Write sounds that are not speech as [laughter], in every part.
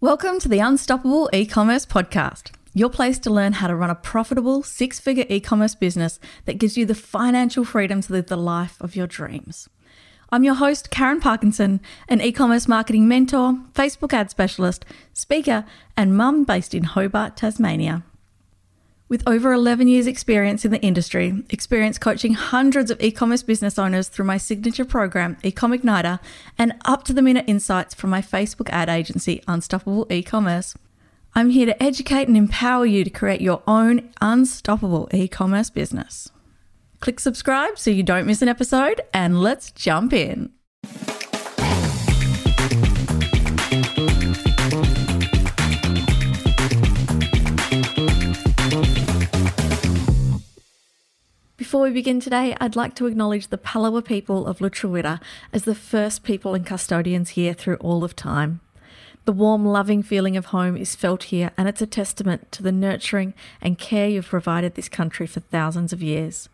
Welcome to the Unstoppable E-commerce podcast. Your place to learn how to run a profitable six-figure e-commerce business that gives you the financial freedom to live the life of your dreams. I'm your host, Karen Parkinson, an e-commerce marketing mentor, Facebook ad specialist, speaker, and mum based in Hobart, Tasmania. With over 11 years' experience in the industry, experience coaching hundreds of e commerce business owners through my signature program, Ecom Igniter, and up to the minute insights from my Facebook ad agency, Unstoppable E Commerce. I'm here to educate and empower you to create your own unstoppable e commerce business. Click subscribe so you don't miss an episode, and let's jump in. Before we begin today, I'd like to acknowledge the Palawa people of Lutruwita as the first people and custodians here through all of time. The warm, loving feeling of home is felt here, and it's a testament to the nurturing and care you've provided this country for thousands of years.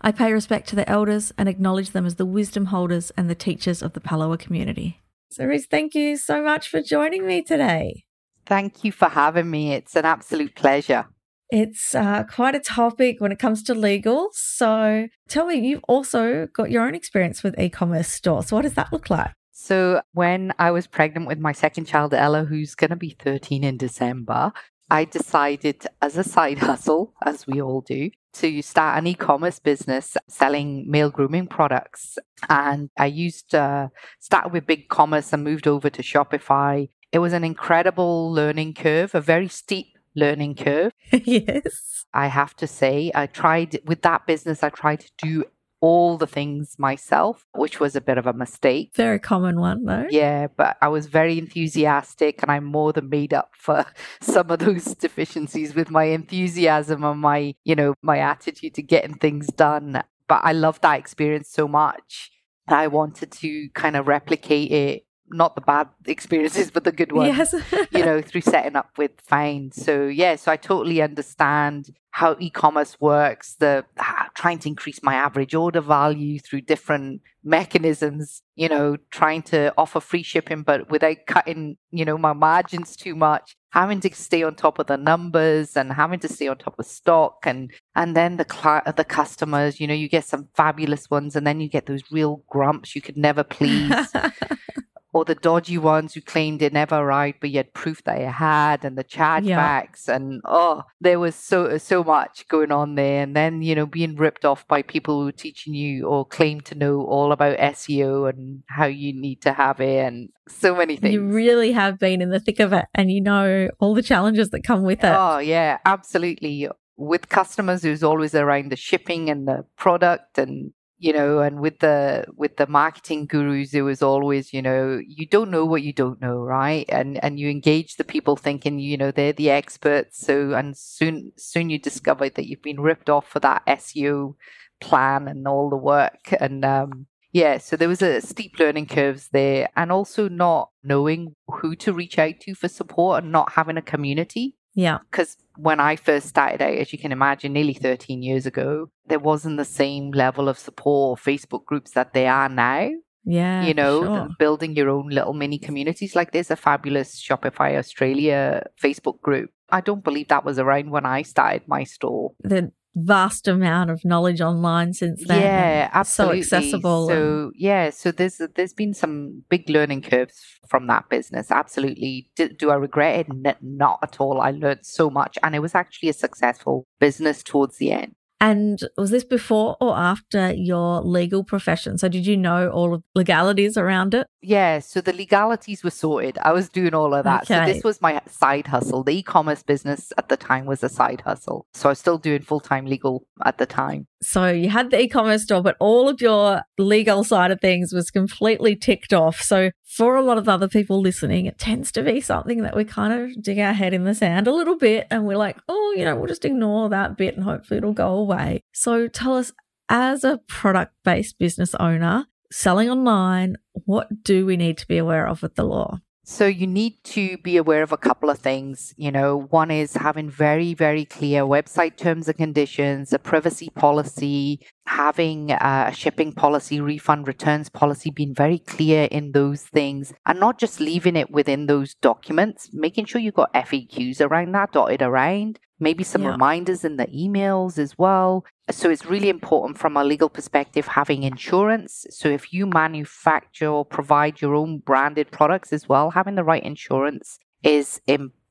I pay respect to the elders and acknowledge them as the wisdom holders and the teachers of the Palawa community. So, Riz, thank you so much for joining me today. Thank you for having me. It's an absolute pleasure. It's uh, quite a topic when it comes to legal. So tell me, you've also got your own experience with e commerce stores. What does that look like? So, when I was pregnant with my second child, Ella, who's going to be 13 in December, I decided as a side [laughs] hustle, as we all do, to start an e commerce business selling male grooming products. And I used, uh, started with BigCommerce and moved over to Shopify. It was an incredible learning curve, a very steep learning curve. [laughs] yes. I have to say, I tried with that business, I tried to do all the things myself, which was a bit of a mistake. Very common one, though. Yeah, but I was very enthusiastic and I more than made up for [laughs] some of those deficiencies with my enthusiasm and my, you know, my attitude to getting things done. But I loved that experience so much. I wanted to kind of replicate it not the bad experiences, but the good ones. Yes. you know, through setting up with Foundd. So yeah, so I totally understand how e-commerce works, the ah, trying to increase my average order value through different mechanisms, you know, trying to offer free shipping but without cutting, you know, my margins too much, having to stay on top of the numbers and having to stay on top of stock and and then the cl- the customers, you know, you get some fabulous ones and then you get those real grumps you could never please. [laughs] or the dodgy ones who claimed they never arrived but yet proof that they had and the chargebacks yeah. and oh there was so so much going on there. And then you know being ripped off by people who are teaching you or claim to know all about SEO and how you need to have it and so many things. you really have been in the thick of it and you know all the challenges that come with it. Oh yeah absolutely. With customers who's always around the shipping and the product and you know and with the with the marketing gurus it was always you know you don't know what you don't know right? And and you engage the people thinking you know they're the experts. So and soon soon you discover that you've been ripped off for that seo plan and all the work. And um yeah so there was a steep learning curves there. And also not knowing who to reach out to for support and not having a community yeah. Because when I first started out, as you can imagine, nearly 13 years ago, there wasn't the same level of support Facebook groups that they are now. Yeah. You know, sure. building your own little mini communities. Like there's a fabulous Shopify Australia Facebook group. I don't believe that was around when I started my store. The vast amount of knowledge online since then. Yeah, absolutely. So accessible. So yeah, so there's there's been some big learning curves from that business. Absolutely. Do, do I regret it? Not at all. I learned so much, and it was actually a successful business towards the end. And was this before or after your legal profession? So did you know all of legalities around it? Yeah, so the legalities were sorted. I was doing all of that. Okay. So this was my side hustle. The e-commerce business at the time was a side hustle. So I was still doing full-time legal at the time. So you had the e-commerce store, but all of your legal side of things was completely ticked off. So for a lot of other people listening, it tends to be something that we kind of dig our head in the sand a little bit and we're like, oh, you know, we'll just ignore that bit and hopefully it'll go away. So tell us, as a product based business owner selling online, what do we need to be aware of with the law? So you need to be aware of a couple of things. You know, one is having very, very clear website terms and conditions, a privacy policy, having uh, a shipping policy, refund returns policy, being very clear in those things and not just leaving it within those documents, making sure you've got FAQs around that dotted around, maybe some yeah. reminders in the emails as well. So it's really important from a legal perspective having insurance. So if you manufacture or provide your own branded products as well, having the right insurance is important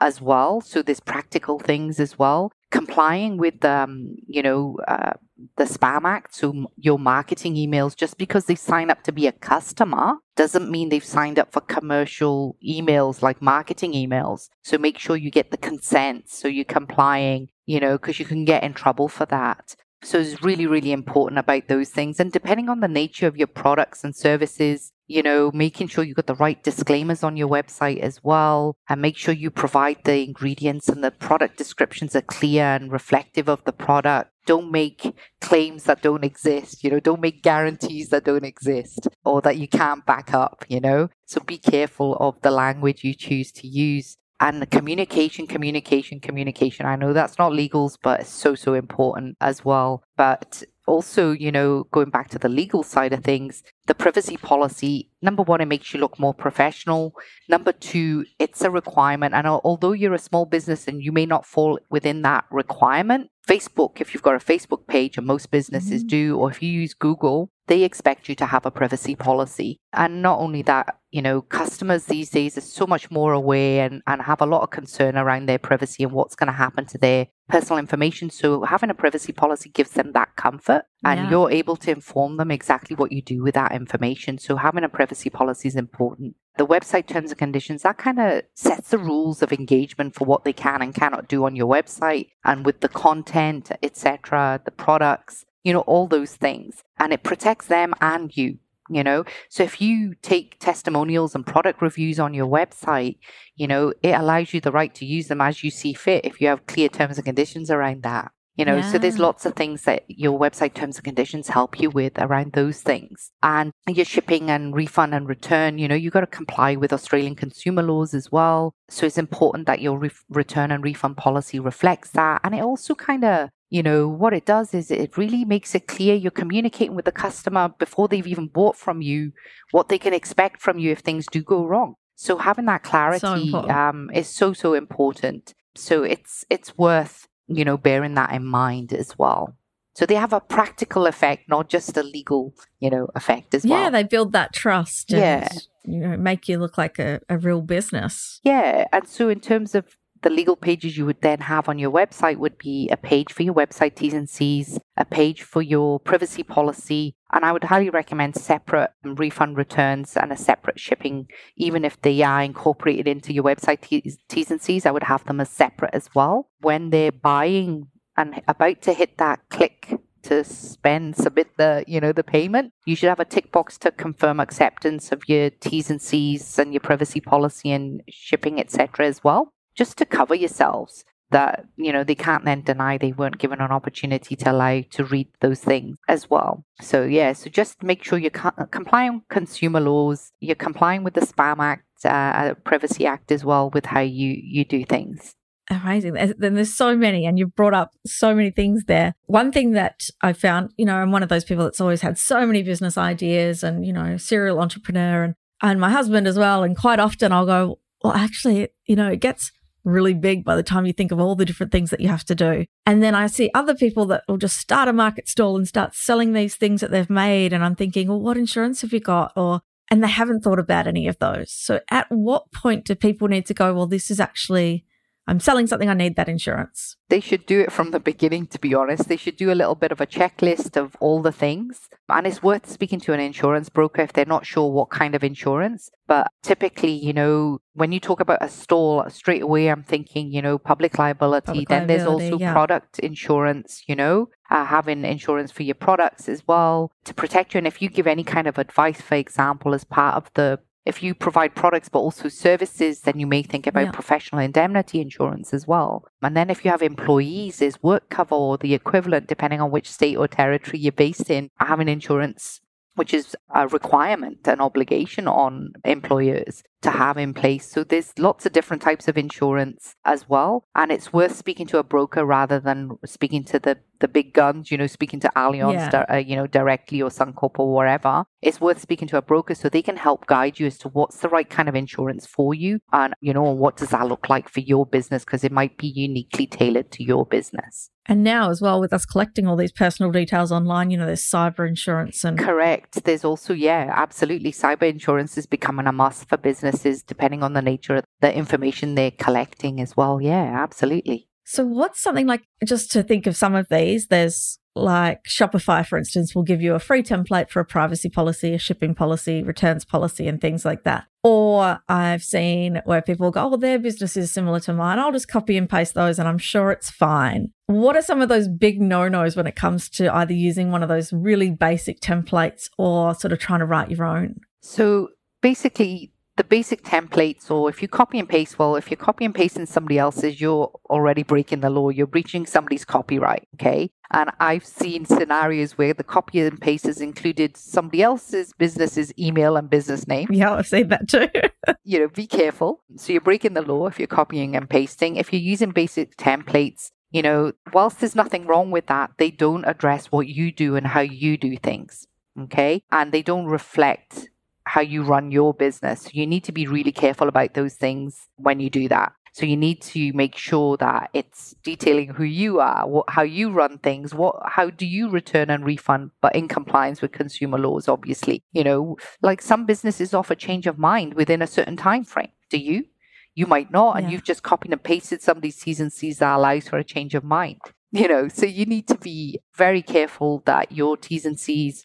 as well. So there's practical things as well. Complying with, um, you know, uh, the Spam Act. So your marketing emails, just because they sign up to be a customer, doesn't mean they've signed up for commercial emails like marketing emails. So make sure you get the consent. So you're complying, you know, because you can get in trouble for that. So it's really, really important about those things. And depending on the nature of your products and services, you know, making sure you've got the right disclaimers on your website as well, and make sure you provide the ingredients and the product descriptions are clear and reflective of the product. Don't make claims that don't exist, you know, don't make guarantees that don't exist or that you can't back up, you know. So be careful of the language you choose to use and communication, communication, communication. I know that's not legals, but it's so, so important as well. But also, you know, going back to the legal side of things, the privacy policy, number one, it makes you look more professional. Number two, it's a requirement. And although you're a small business and you may not fall within that requirement, Facebook, if you've got a Facebook page, and most businesses mm-hmm. do, or if you use Google, they expect you to have a privacy policy. And not only that, you know, customers these days are so much more aware and, and have a lot of concern around their privacy and what's going to happen to their personal information. So having a privacy policy gives them that comfort and yeah. you're able to inform them exactly what you do with that information. So having a privacy policy is important. The website terms and conditions, that kind of sets the rules of engagement for what they can and cannot do on your website and with the content, etc., the products, you know, all those things. And it protects them and you you know? So if you take testimonials and product reviews on your website you know it allows you the right to use them as you see fit if you have clear terms and conditions around that you know? Yeah. so there's lots of things that your website terms and conditions help you with around those things. And your shipping and refund and return you know you've got to comply with australian consumer laws as well. So it's important that your re- return and refund policy reflects that. And it also kind of you know, what it does is it really makes it clear you're communicating with the customer before they've even bought from you what they can expect from you if things do go wrong. So having that clarity so um, is so so important. So it's it's worth you know bearing that in mind as well. So they have a practical effect, not just a legal, you know, effect as well. Yeah, they build that trust. And, yeah, you know, make you look like a, a real business. Yeah, and so in terms of the legal pages you would then have on your website would be a page for your website T's and C's, a page for your privacy policy, and I would highly recommend separate refund returns and a separate shipping, even if they are incorporated into your website T's, and C's. I would have them as separate as well. When they're buying and about to hit that click to spend submit the you know the payment you should have a tick box to confirm acceptance of your t's and c's and your privacy policy and shipping etc as well just to cover yourselves that you know they can't then deny they weren't given an opportunity to allow to read those things as well. So yeah so just make sure you're co- complying with consumer laws you're complying with the spam act uh, privacy act as well with how you you do things. Amazing. Then there's so many and you've brought up so many things there. One thing that i found you know i'm one of those people that's always had so many business ideas and you know serial entrepreneur and and my husband as well and quite often i'll go well actually you know it gets really big by the time you think of all the different things that you have to do. And then I see other people that will just start a market stall and start selling these things that they've made. And I'm thinking, well, what insurance have you got? Or, and they haven't thought about any of those. So at what point do people need to go, well, this is actually I'm selling something, I need that insurance. They should do it from the beginning, to be honest. They should do a little bit of a checklist of all the things. And it's worth speaking to an insurance broker if they're not sure what kind of insurance. But typically, you know, when you talk about a stall, straight away I'm thinking, you know, public liability. Public then liability, there's also yeah. product insurance, you know, uh, having insurance for your products as well to protect you. And if you give any kind of advice, for example, as part of the if you provide products but also services, then you may think about yeah. professional indemnity insurance as well. And then if you have employees, there's work cover or the equivalent, depending on which state or territory you're based in, having insurance which is a requirement, an obligation on employers. To have in place. So there's lots of different types of insurance as well. And it's worth speaking to a broker rather than speaking to the, the big guns, you know, speaking to Allianz, Yeah. uh, you know, directly or Suncorp or wherever. It's worth speaking to a broker so they can help guide you as to what's the right kind of insurance for you and, you know, what does that look like for your business because it might be uniquely tailored to your business. And now, as well, with us collecting all these personal details online, you know, there's cyber insurance and Correct. There's also, yeah, absolutely. Cyber insurance is becoming a must for businesses depending on the nature of the information they're collecting as well. Yeah, absolutely. So, what's something like just to think of some of these? There's like Shopify, for instance, will give you a free template for a privacy policy, a shipping policy, returns policy, and things like that. Or I've seen where people go, oh, their business is similar to mine. I'll just copy and paste those and I'm sure it's fine. What are some of those big no nos when it comes to either using one of those really basic templates or sort of trying to write your own? So basically, the basic templates, or if you copy and paste, well, if you're copy and pasting somebody else's, you're already breaking the law. You're breaching somebody's copyright. Okay. And I've seen scenarios where the copy and paste has included somebody else's business's email and business name. Yeah, I've seen that too. [laughs] you know, be careful. So you're breaking the law if you're copying and pasting. If you're using basic templates, you know, whilst there's nothing wrong with that, they don't address what you do and how you do things. Okay. And they don't reflect how you run your business. So you need to be really careful about those things when you do that. So you need to make sure that it's detailing who you are, what, how you run things, what, how do you return and refund, but in compliance with consumer laws, obviously. You know, like some businesses offer change of mind within a certain time frame. Do you? You might not, and Yeah. you've just copied and pasted somebody's T's and C's that allows for a change of mind. You know, so you need to be very careful that your T's and C's,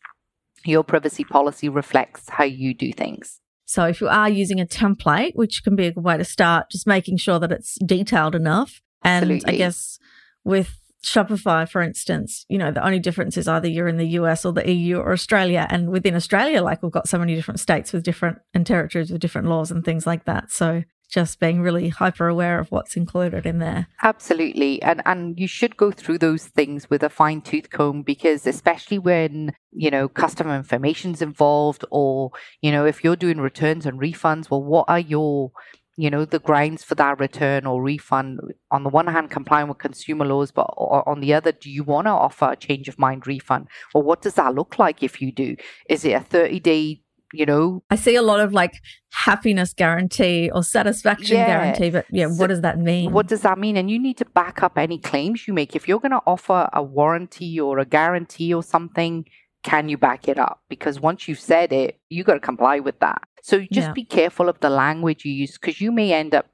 your privacy policy reflects how you do things. So if you are using a template, which can be a good way to start, just making sure that it's detailed enough. And I guess with Shopify, for instance, you know, the only difference is either you're in the US or the EU or Australia. And within Australia, like we've got so many different states with different and territories with different laws and things like that. So just being really hyper aware of what's included in there. Absolutely. And and you should go through those things with a fine tooth comb because especially when, you know, customer information's involved or, you know, if you're doing returns and refunds, well what are your you know the grounds for that return or refund on the one hand complying with consumer laws but on the other do you want to offer a change of mind refund or what does that look like if you do is it a 30 day you know I see a lot of like happiness guarantee or satisfaction Yeah. guarantee, but yeah, So what does that mean? What does that mean? And you need to back up any claims you make. If you're going to offer a warranty or a guarantee or something, can you back it up? Because once you've said it, you got to comply with that. So just Yeah. be careful of the language you use because you may end up,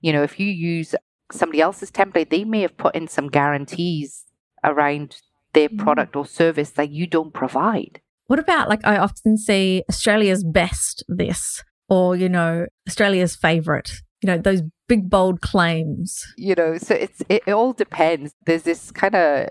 you know, if you use somebody else's template, they may have put in some guarantees around their Mm. product or service that you don't provide. What about like I often see Australia's best this or you know Australia's favorite you know those big bold claims? You know so it's it, all depends. There's this kind of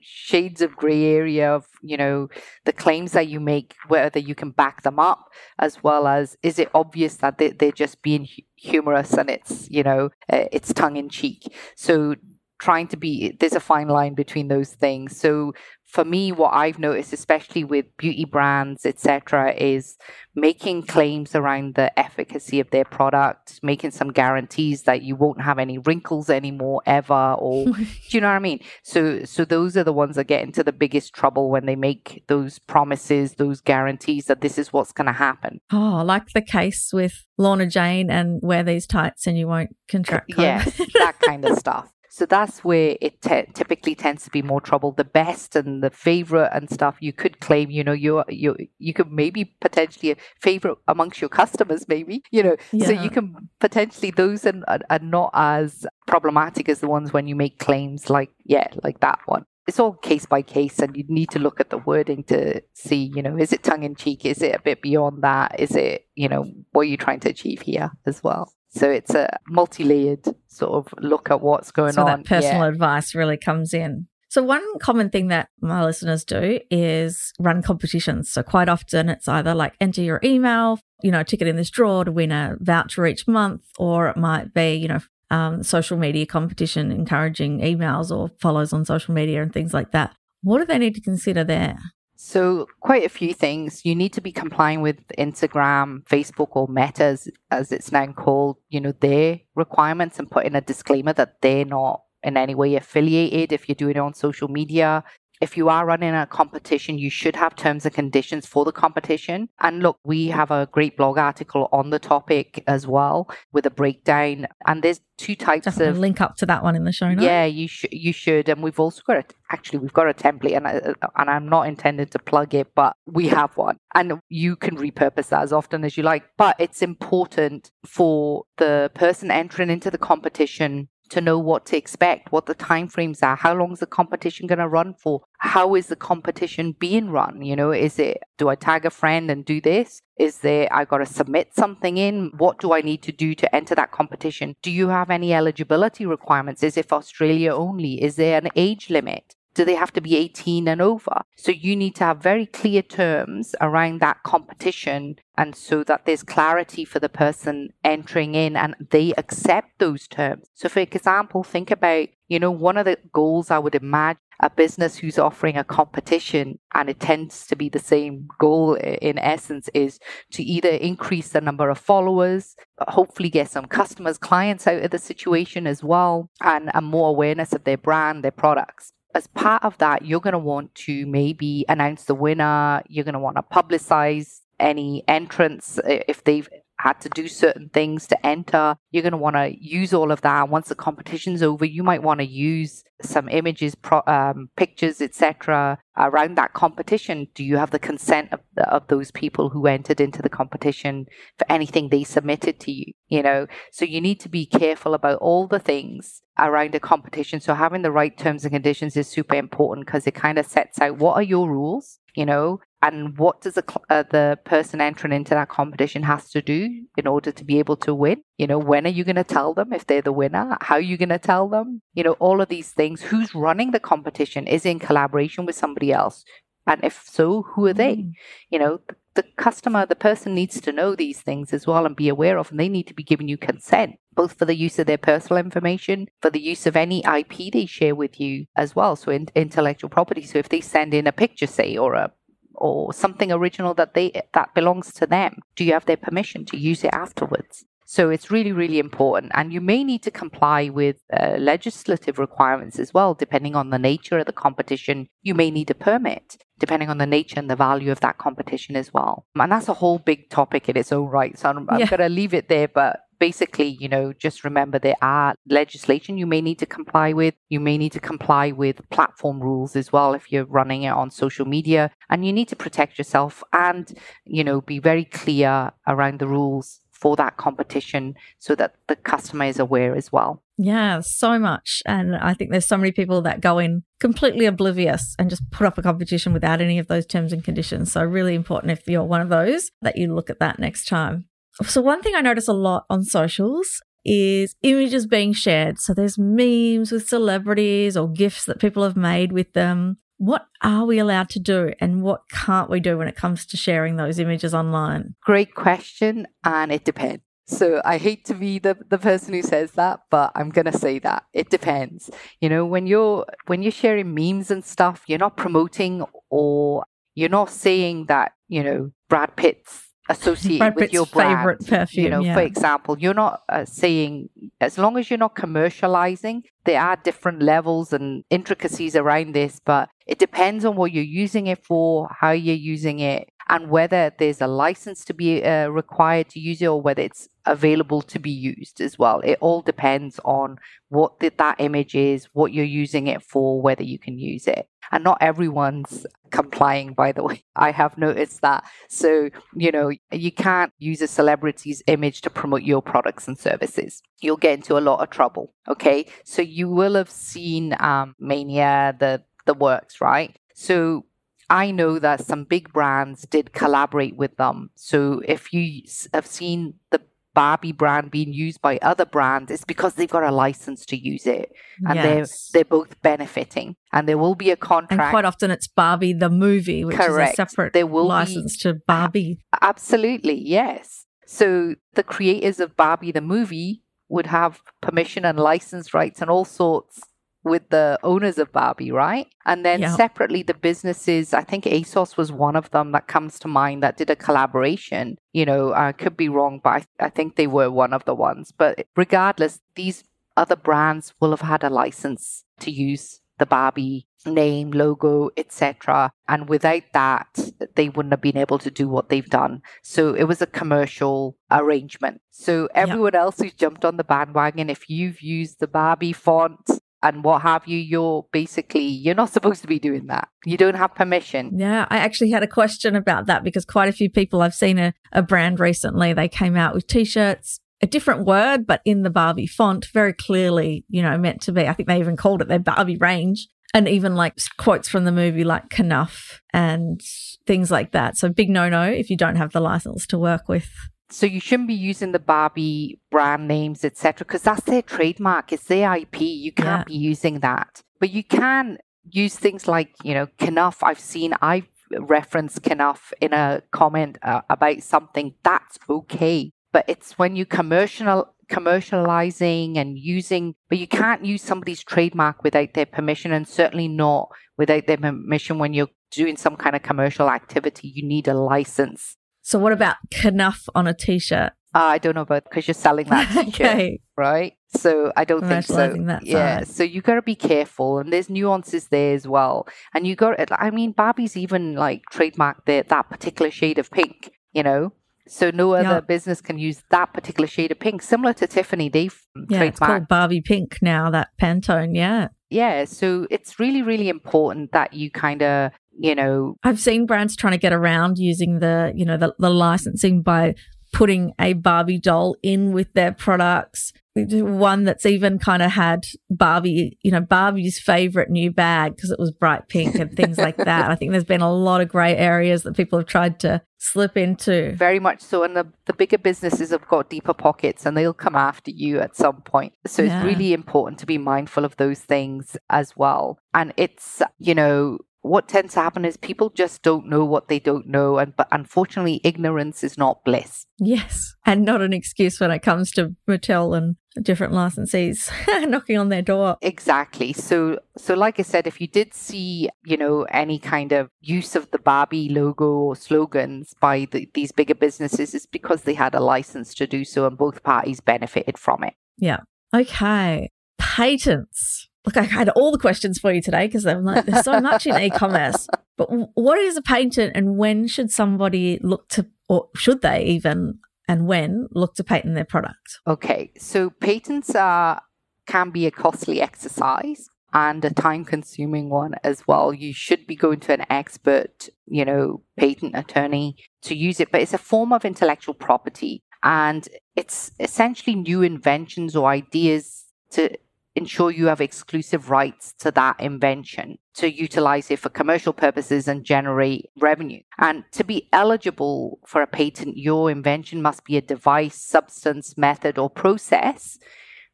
shades of gray area of you know the claims that you make whether you can back them up as well as is it obvious that they, they're just being humorous and it's you know uh, it's tongue in cheek so trying to be there's a fine line between those things so for me what i've noticed especially with beauty brands etc is making claims around the efficacy of their product making some guarantees that you won't have any wrinkles anymore ever or [laughs] do you know what i mean so so those are the ones that get into the biggest trouble when they make those promises those guarantees that this is what's going to happen oh like the case with Lorna Jane and wear these tights and you won't contract COVID. Yes, that kind of [laughs] stuff. So that's where it te- typically tends to be more trouble. The best and the favorite and stuff you could claim, you know, you you you could maybe potentially a favorite amongst your customers, maybe, you know. So you can potentially those are, are not as problematic as the ones when you make claims like yeah, like that one. It's all case by case, and you need to look at the wording to see, you know, is it tongue in cheek? Is it a bit beyond that? Is it, you know, what are you trying to achieve here as well? So it's a multi-layered sort of look at what's going so on. So that personal Yeah. advice really comes in. So one common thing that my listeners do is run competitions. So quite often it's either like enter your email, you know, ticket in this draw to win a voucher each month, or it might be, you know, um, social media competition encouraging emails or follows on social media and things like that. What do they need to consider there? So, quite a few things. You need to be complying with Instagram, Facebook, or Meta, as, as it's now called, you know, their requirements and put in a disclaimer that they're not in any way affiliated if you're doing it on social media if you are running a competition, you should have terms and conditions for the competition. And look, we have a great blog article on the topic as well with a breakdown. And there's two types Definitely of link up to that one in the show notes. Yeah, you should. You should. And we've also got a, actually we've got a template, and I, and I'm not intended to plug it, but we have one, and you can repurpose that as often as you like. But it's important for the person entering into the competition to know what to expect, what the timeframes are, how long is the competition going to run for, how is the competition being run? You know, is it do I tag a friend and do this? Is there I got to submit something in? What do I need to do to enter that competition? Do you have any eligibility requirements? Is it for Australia only? Is there an age limit? Do they have to be 18 and over? So you need to have very clear terms around that competition and so that there's clarity for the person entering in and they accept those terms. So for example, think about, you know, one of the goals I would imagine a business who's offering a competition and it tends to be the same goal in essence is to either increase the number of followers hopefully get some customers clients out of the situation as well and, and more awareness of their brand their products as part of that, you're going to want to maybe announce the winner. You're going to want to publicize any entrants if they've had to do certain things to enter. You're going to want to use all of that. Once the competition's over, you might want to use some images, pro, um, pictures, etc. around that competition. Do you have the consent of, of those people who entered into the competition for anything they submitted to you? You know, so you need to be careful about all the things around a competition. So having the right terms and conditions is super important because it kind of sets out what are your rules, you know, and what does the, uh, the person entering into that competition has to do in order to be able to win? You know when are you going to tell them if they're the winner? How are you going to tell them? You know all of these things. Who's running the competition is in collaboration with somebody else. And if so who are they? Mm. you know the customer the person needs to know these things as well and be aware of and they need to be giving you consent both for the use of their personal information for the use of any ip they share with you as well. So in, intellectual property. So if they send in a picture say or a or something original that they that belongs to them do you have their permission to use it afterwards? So it's really really important. And you may need to comply with uh, legislative requirements as well depending on the nature of the competition. You may need a permit depending on the nature and the value of that competition as well. And that's a whole big topic in its own right. So i'm, I'm going to leave it there but basically, you know, just remember there are legislation you may need to comply with. You may need to comply with platform rules as well if you're running it on social media. And you need to protect yourself and, you know, be very clear around the rules for that competition so that the customer is aware as well. Yeah, so much. And I think there's so many people that go in completely oblivious and just put up a competition without any of those terms and conditions. So, really important if you're one of those that you look at that next time. So, one thing I notice a lot on socials is images being shared. So, there's memes with celebrities or gifts that people have made with them. What are we allowed to do and what can't we do when it comes to sharing those images online? Great question. And it depends. So I hate to be the, the person who says that, but I'm gonna say that. It depends. You know, when you're when you're sharing memes and stuff, you're not promoting or you're not saying that, you know, Brad Pitt's associated Brad with your brand. favorite perfume. You know, yeah. for example, you're not uh, saying as long as you're not commercializing, there are different levels and intricacies around this, but it depends on what you're using it for, how you're using it, and whether there's a license to be uh, required to use it or whether it's available to be used as well. It all depends on what the, that image is, what you're using it for, whether you can use it. And not everyone's complying, by the [laughs] way. I have noticed that. So, you know, you can't use a celebrity's image to promote your products and services. You'll get into a lot of trouble. Okay. So you will have seen um, Mania, the the works, right? So I know that some big brands did collaborate with them. So if you have seen the Barbie brand being used by other brands, it's because they've got a license to use it, and yes. they're they're both benefiting. And there will be a contract. And quite often, it's Barbie the movie, which Correct. is a separate there will license be, to Barbie. Absolutely, yes. So the creators of Barbie the movie would have permission and license rights and all sorts with the owners of Barbie, right? And then Yeah. separately, the businesses, I think ASOS was one of them that comes to mind that did a collaboration. You know, I could be wrong, but I, I think they were one of the ones. But regardless, these other brands will have had a license to use the Barbie name, logo, etc. And without that, they wouldn't have been able to do what they've done. So it was a commercial arrangement. So everyone else who's jumped on the bandwagon, if you've used the Barbie font and what have you, you're basically you're not supposed to be doing that. You don't have permission. Yeah, I actually had a question about that because quite a few people I've seen a, a brand recently, they came out with t shirts, a different word, but in the Barbie font, very clearly, you know, meant to be. I think they even called it their Barbie range. And even like quotes from the movie, like Kenough and things like that. So, big no no if you don't have the license to work with. So you shouldn't be using the Barbie brand names, etc., because that's their trademark. It's their IP. You can't Yeah. be using that. But you can use things like, you know, Kenough. I've seen, I've referenced Kenough in a comment uh, about something. That's okay. But it's when you commercial commercializing and using, but you can't use somebody's trademark without their permission, and certainly not without their permission when you're doing some kind of commercial activity. You need a license. So, what about Kenough on a t shirt? Uh, I don't know about because you're selling that [laughs] t-shirt, okay. right? So I don't think so. That yeah, side. so you got to be careful, and there's nuances there as well. And you got, I mean, Barbie's even like trademarked their, that particular shade of pink, you know. So no other Yeah. business can use that particular shade of pink, similar to Tiffany. They've Yeah, it's called Barbie Pink now, that Pantone. Yeah. yeah so it's really really important that you kind of you know I've seen brands trying to get around using the, you know, the, the licensing by putting a Barbie doll in with their products. One that's even kind of had Barbie, you know, Barbie's favorite new bag because it was bright pink and things like that. I think there's been a lot of grey areas that people have tried to slip into. very much so and the, the bigger businesses have got deeper pockets and they'll come after you at some point so Yeah. it's really important to be mindful of those things as well and it's you know what tends to happen is people just don't know what they don't know and but unfortunately ignorance is not bliss Yes. And not an excuse when it comes to Mattel and different licensees [laughs] knocking on their door. Exactly. So so like I said, if you did see, you know, any kind of use of the Barbie logo or slogans by the, these bigger businesses, it's because they had a license to do so and both parties benefited from it. Yeah. Okay. Patents. Look, I had all the questions for you today because I'm like, there's so much in e-commerce. [laughs] But what is a patent and when should somebody look to, or should they even, and when look to patent their product? Okay. So patents are can be a costly exercise and a time consuming one as well. You should be going to an expert, you know, patent attorney to use it, but it's a form of intellectual property and it's essentially new inventions or ideas to ensure you have exclusive rights to that invention to utilize it for commercial purposes and generate revenue. And to be eligible for a patent, your invention must be a device, substance, method, or process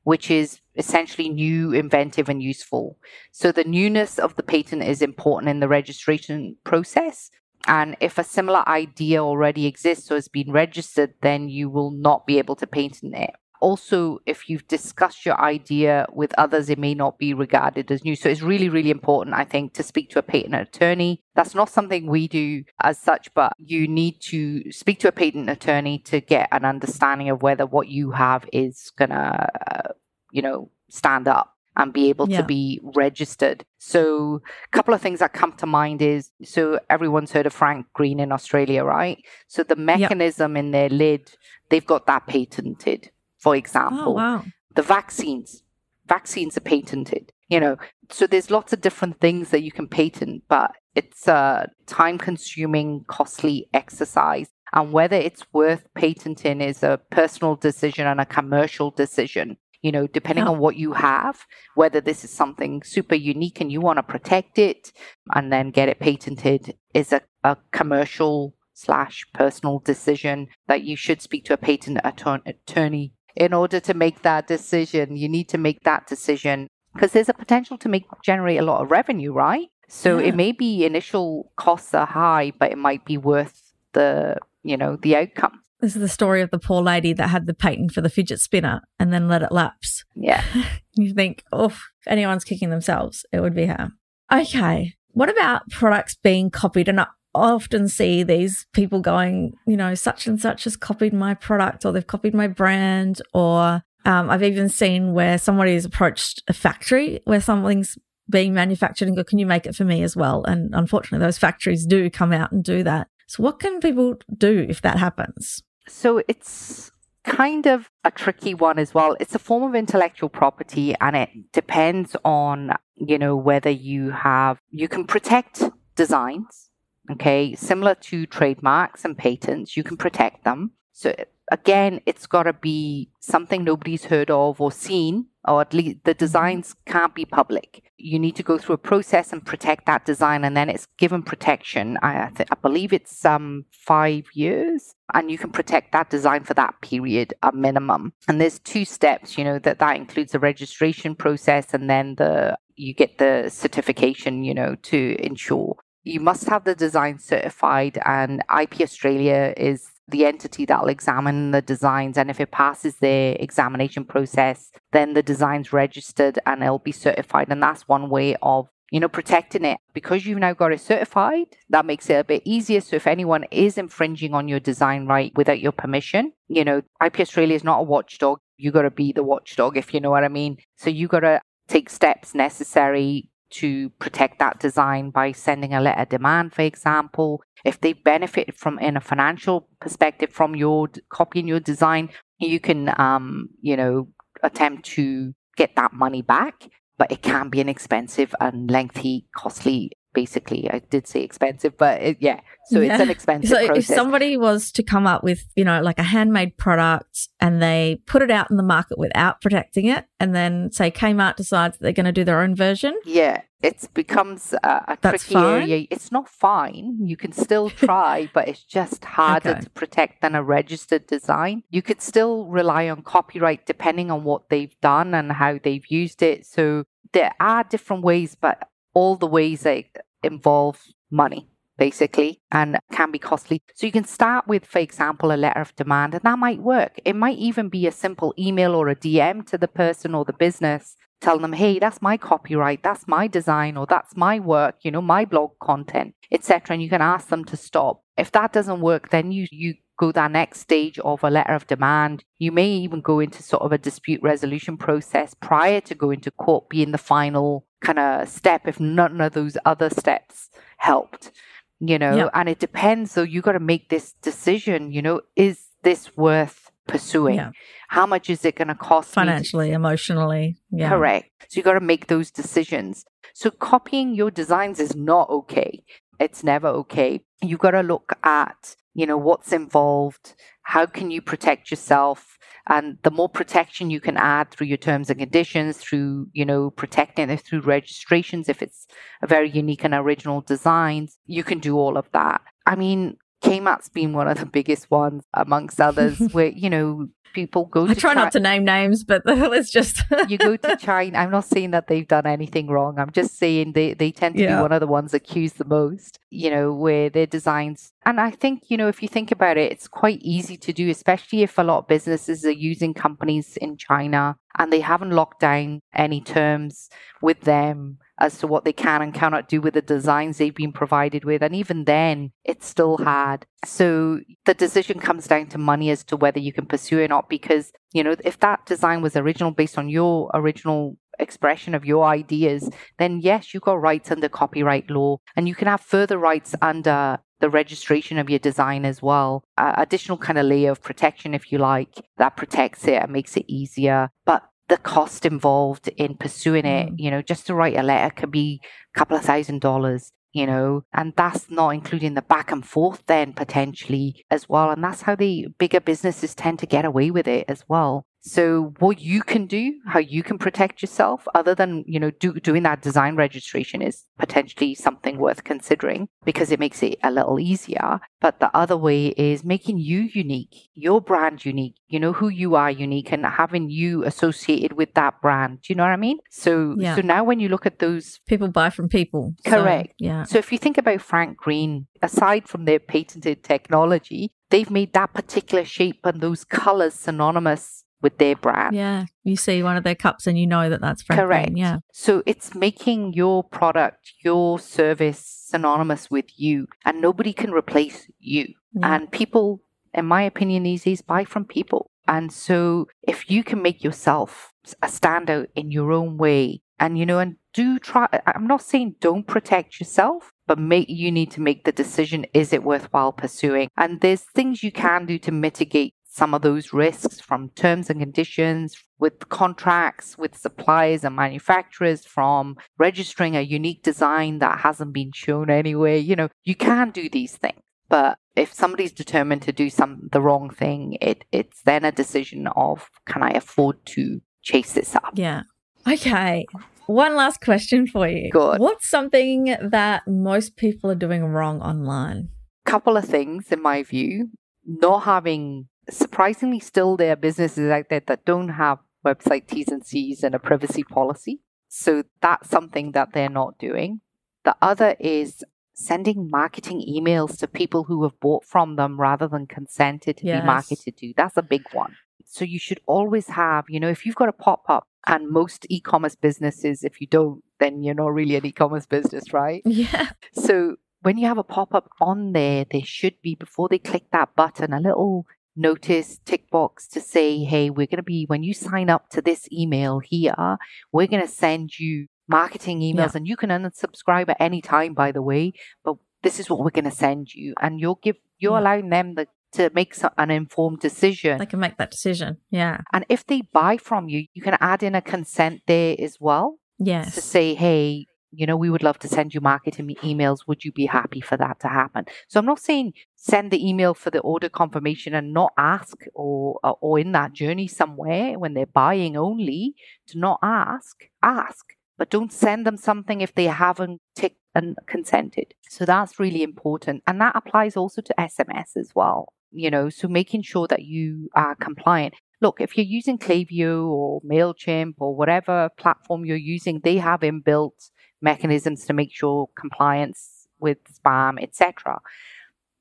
which is essentially new, inventive, and useful. So the newness of the patent is important in the registration process. And if a similar idea already exists or has been registered, then you will not be able to patent it. Also, if you've discussed your idea with others, it may not be regarded as new. So it's really, really important, I think, to speak to a patent attorney. That's not something we do as such, but you need to speak to a patent attorney to get an understanding of whether what you have is gonna, uh, you know, stand up and be able Yeah. to be registered. So, a couple of things that come to mind is so everyone's heard of Frank Green in Australia, right? So the mechanism in their lid, they've got that patented. For oh, example, Oh, wow. the vaccines vaccines are patented you know so there's lots of different things that you can patent but it's a time consuming costly exercise and whether it's worth patenting is a personal decision and a commercial decision you know depending Yeah. on what you have whether this is something super unique and you want to protect it and then get it patented is a, a commercial slash personal decision that you should speak to a patent attorney in order to make that decision you need to make that decision because there's a potential to make generate a lot of revenue right so Yeah. it may be initial costs are high but it might be worth the you know the outcome This is the story of the poor lady that had the patent for the fidget spinner and then let it lapse. Yeah. [laughs] you think, oh, if anyone's kicking themselves, it would be her. Okay. What about products being copied? And I often see these people going, you know, such and such has copied my product or they've copied my brand. Or um, I've even seen where somebody has approached a factory where something's being manufactured and go, can you make it for me as well? And unfortunately, those factories do come out and do that. So, what can people do if that happens? So, it's kind of a tricky one as well. It's a form of intellectual property and it depends on, you know, whether you have, you can protect designs, okay, similar to trademarks and patents, you can protect them. So again, it's got to be something nobody's heard of or seen, or at least the designs can't be public. You need to go through a process and protect that design, and then it's given protection. I, th- I believe it's um five years, and you can protect that design for that period, a minimum. And there's two steps, you know, that that includes the registration process, and then the you get the certification, you know, to ensure you must have the design certified and IP Australia is the entity that'll examine the designs. And if it passes the examination process, then the design's registered and it'll be certified. And that's one way of you know, protecting it because you've now got it certified. That makes it a bit easier. So if anyone is infringing on your design right without your permission, you know, IP Australia is not a watchdog. You got to be the watchdog, if you know what I mean. So you got to take steps necessary to protect that design by sending a letter demand, for example. If they benefit from in a financial perspective from your copying your design, you can, um, you know, attempt to get that money back. But it can be an expensive and lengthy, costly basically. I did say expensive, but it, yeah. So yeah. it's an [laughs] expensive so process. If somebody was to come up with, you know, like a handmade product and they put it out in the market without protecting it, and then say Kmart decides that they're going to do their own version. Yeah, it becomes a, a tricky fine? area. It's not fine. You can still try, [laughs] but it's just harder okay. to protect than a registered design. You could still rely on copyright depending on what they've done and how they've used it. So there are different ways, but all the ways that involve money basically and can be costly. So you can start with, for example, a letter of demand, and that might work. It might even be a simple email or a DM to the person or the business telling them, hey, that's my copyright, that's my design, or that's my work, you know, my blog content, etc. And you can ask them to stop. If that doesn't work, then you you go that next stage of a letter of demand. You may even go into sort of a dispute resolution process prior to going to court, being the final kind of step if none of those other steps helped. You know, yep. and it depends. So you got to make this decision, you know, is this worth pursuing? Yeah. How much is it going to cost financially, to- emotionally? Yeah. Correct. So you got to make those decisions. So copying your designs is not okay. It's never okay. You got to look at, you know, what's involved. How can you protect yourself? And the more protection you can add through your terms and conditions, through, you know, protecting it through registrations, if it's a very unique and original designs, you can do all of that. I mean, Kmart's been one of the biggest ones amongst others [laughs] where, you know, people go I try not to name names, but [laughs] let's just You go to China. I'm not saying that they've done anything wrong. I'm just saying they, they tend to yeah. be one of the ones accused the most, you know, where their designs and I think, you know, if you think about it, it's quite easy to do, especially if a lot of businesses are using companies in China and they haven't locked down any terms with them as to what they can and cannot do with the designs they've been provided with. And even then, it's still hard. So the decision comes down to money as to whether you can pursue or not. Because, you know, if that design was original based on your original expression of your ideas, then yes, you've got rights under copyright law and you can have further rights under the registration of your design as well. Uh, additional kind of layer of protection, if you like, that protects it and makes it easier. But the cost involved in pursuing it, mm. you know, just to write a letter could be a couple of thousand dollars, you know, and that's not including the back and forth then potentially as well. And that's how the bigger businesses tend to get away with it as well. So what you can do, how you can protect yourself, other than you know do, doing that design registration, is potentially something worth considering because it makes it a little easier. But the other way is making you unique, your brand unique. You know who you are unique, and having you associated with that brand. Do you know what I mean? So Yeah. so now when you look at those People buy from people. So, Correct. yeah. so if you think about Frank Green, aside from their patented technology, they've made that particular shape and those colors synonymous with their brand. Yeah. You see one of their cups and you know that that's Frank Correct. Yeah. So it's making your product, your service synonymous with you, and nobody can replace you. Yeah. And people, in my opinion, these days buy from people. And so if you can make yourself a standout in your own way, and you know, and do try, I'm not saying don't protect yourself, but make you need to make the decision is it worthwhile pursuing? And there's things you can do to mitigate some of those risks from terms and conditions with contracts with suppliers and manufacturers from registering a unique design that hasn't been shown anywhere you know you can do these things but if somebody's determined to do some the wrong thing it it's then a decision of can i afford to chase this up Yeah. Okay. One last question for you. Good. What's something that most people are doing wrong online? couple of things in my view not having surprisingly still there are businesses out there that don't have website t's and c's and a privacy policy. So that's something that they're not doing. The other is sending marketing emails to people who have bought from them rather than consented to Yes. be marketed to. That's a big one. So you should always have you know if you've got a pop-up and most e-commerce businesses if you don't then you're not really an e-commerce business right? [laughs] Yeah. so when you have a pop up on there, there should be, before they click that button, a little notice tick box to say, hey, we're going to be, when you sign up to this email here, we're going to send you marketing emails Yeah. and you can unsubscribe at any time, by the way, but this is what we're going to send you. And you'll give, you're Yeah. allowing them the, to make so- an informed decision. They can make that decision. Yeah. and if they buy from you, you can add in a consent there as well Yes. to say, hey, you know, we would love to send you marketing emails. Would you be happy for that to happen? So I'm not saying send the email for the order confirmation and not ask or or- or in that journey somewhere when they're buying only to not ask. Ask, but don't send them something if they haven't ticked and consented. So that's really important. And that applies also to SMS as well. You know, so making sure that you are compliant look, if you're using Klaviyo or MailChimp or whatever platform you're using, they have inbuilt mechanisms to make sure compliance with spam, etc.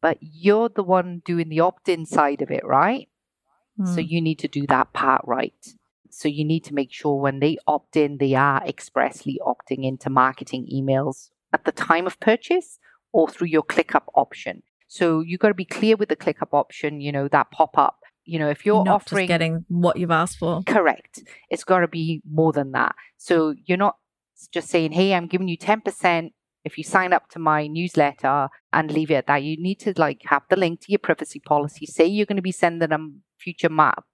But you're the one doing the opt-in side of it, right? So Mm. you need to do that part right. So you need to make sure when they opt in, they are expressly opting into marketing emails at the time of purchase or through your ClickUp option. So you got to be clear with the ClickUp option, you know, that pop up. You know, if you're not offering just getting what you've asked for. Correct. It's got to be more than that. So you're not just saying, hey, I'm giving you 10% if you sign up to my newsletter and leave it at that. You need to like have the link to your privacy policy. Say you're going to be sending them future map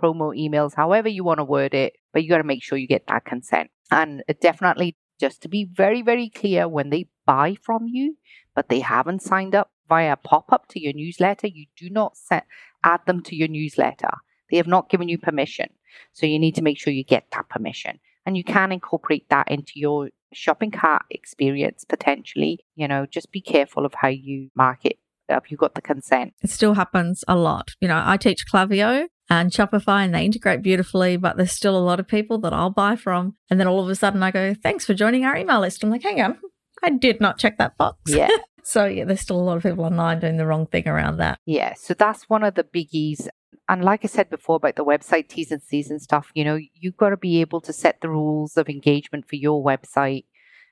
promo emails, however you want to word it, but you got to make sure you get that consent. And uh, definitely just to be very, very clear when they buy from you, but they haven't signed up via pop up to your newsletter, you do not set, add them to your newsletter. They have not given you permission. So you need to make sure you get that permission. And you can incorporate that into your shopping cart experience potentially. You know, just be careful of how you market. If you got the consent. It still happens a lot. You know, I teach Klaviyo and Shopify and they integrate beautifully, but there's still a lot of people that I'll buy from. And then all of a sudden I go, thanks for joining our email list. I'm like, hang on, I did not check that box. Yeah. [laughs] So yeah, there's still a lot of people online doing the wrong thing around that. Yeah, so that's one of the biggies. And like I said before about the website T's and C's and stuff, you know, you've got to be able to set the rules of engagement for your website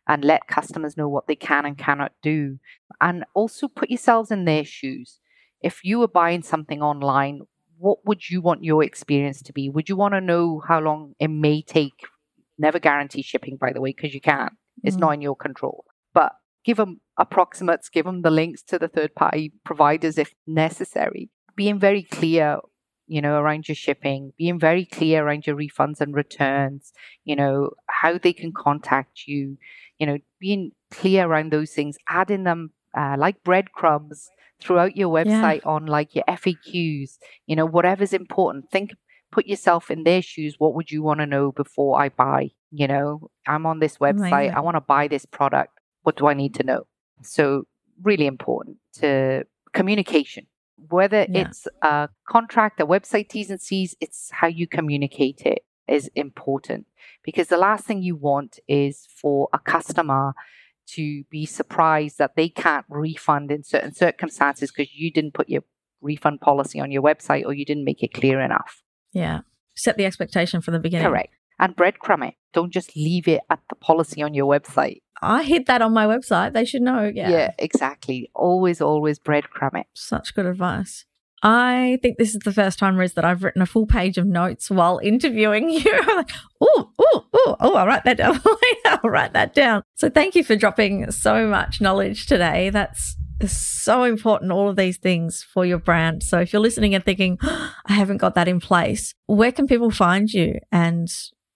and let customers know what they can and cannot do. And also put yourselves in their shoes. If you were buying something online, what would you want your experience to be? Would you want to know how long it may take? Never guarantee shipping, by the way, because you can't. It's Mm. not in your control. But give them approximates, give them the links to the third party providers if necessary. Being very clear, you know, around your shipping, being very clear around your refunds and returns, you know, how they can contact you, you know, being clear around those things, adding them uh, like breadcrumbs throughout your Yeah. website on like your FAQs, you know, whatever's important. Think put yourself in their shoes. What would you want to know before I buy? You know, I'm on this website. I want to buy this product. What do I need to know? So, really important to communication. Whether Yeah. it's a contract, a website T's and C's, it's how you communicate it is important because the last thing you want is for a customer to be surprised that they can't refund in certain circumstances because you didn't put your refund policy on your website or you didn't make it clear enough. Yeah. Set the expectation from the beginning. Correct. And breadcrumb it. Don't just leave it at the policy on your website. I hit that on my website. They should know. Yeah. Yeah, exactly. Always, always breadcrumb it. Such good advice. I think this is the first time, Riz, that I've written a full page of notes while interviewing [laughs] you. I'm like, oh, oh, oh, oh, I'll write that down. [laughs] I'll write that down. So thank you for dropping so much knowledge today. That's so important, all of these things for your brand. So if you're listening and thinking, I haven't got that in place, where can people find you and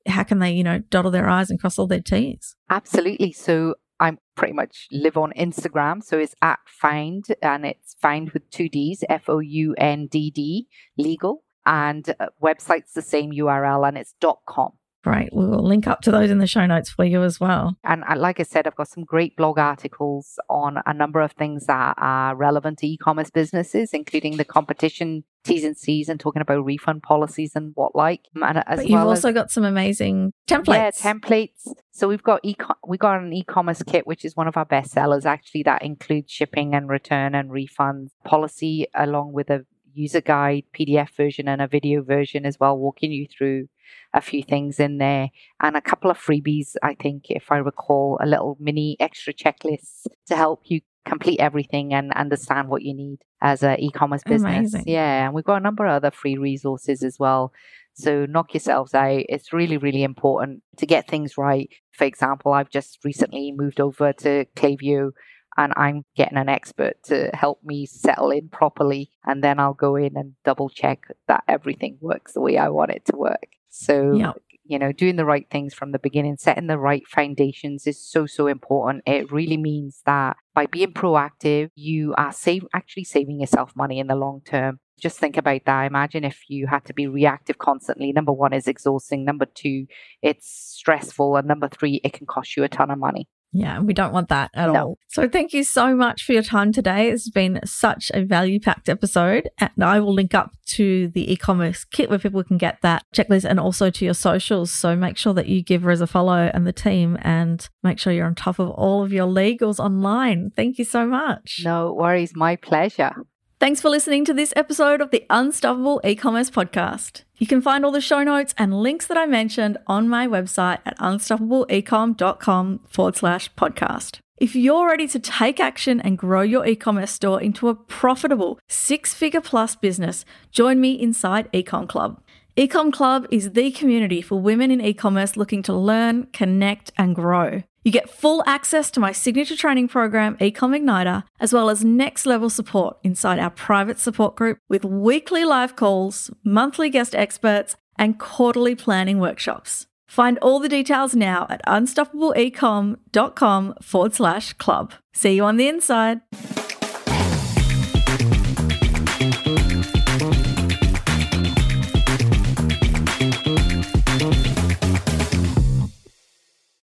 how can they, you know, dot their I's and cross all their T's? Absolutely. So I pretty much live on Instagram. So it's at Foundd and it's Foundd with two D's, F O U N D D, legal. And uh, website's the same URL and it's dot com. Great. We will link up to those in the show notes for you as well. And like I said, I've got some great blog articles on a number of things that are relevant to e-commerce businesses, including the competition T's and C's and talking about refund policies and what like. Um, and as but you've well also as, got some amazing templates. Yeah, templates. So we've got e we got an e-commerce kit, which is one of our best sellers. Actually, that includes shipping and return and refund policy, along with a user guide, PDF version, and a video version as well, walking you through a few things in there and a couple of freebies. I think, if I recall, a little mini extra checklists to help you complete everything and understand what you need as an e-commerce business. Amazing. Yeah, and we've got a number of other free resources as well. So knock yourselves out. It's really, really important to get things right. For example, I've just recently moved over to Klaviyo and I'm getting an expert to help me settle in properly. And then I'll go in and double check that everything works the way I want it to work. So, Yeah. you know, doing the right things from the beginning, setting the right foundations is so, so important. It really means that by being proactive, you are save, actually saving yourself money in the long term. Just think about that. Imagine if you had to be reactive constantly. Number one is exhausting. Number two, it's stressful. And number three, it can cost you a ton of money. Yeah, we don't want that at No. all. So thank you so much for your time today. It's been such a value packed episode. And I will link up to the e commerce kit where people can get that checklist and also to your socials. So make sure that you give Riz a follow and the team and make sure you're on top of all of your legals online. Thank you so much. No worries. My pleasure. Thanks for listening to this episode of the Unstoppable E-commerce podcast. You can find all the show notes and links that I mentioned on my website at unstoppableecom.com forward slash podcast. If you're ready to take action and grow your e-commerce store into a profitable six-figure plus business, join me inside Ecom Club. Ecom Club is the community for women in e-commerce looking to learn, connect, and grow. You get full access to my signature training program, Ecom Igniter, as well as next level support inside our private support group with weekly live calls, monthly guest experts, and quarterly planning workshops. Find all the details now at unstoppableecom.com forward slash club. See you on the inside.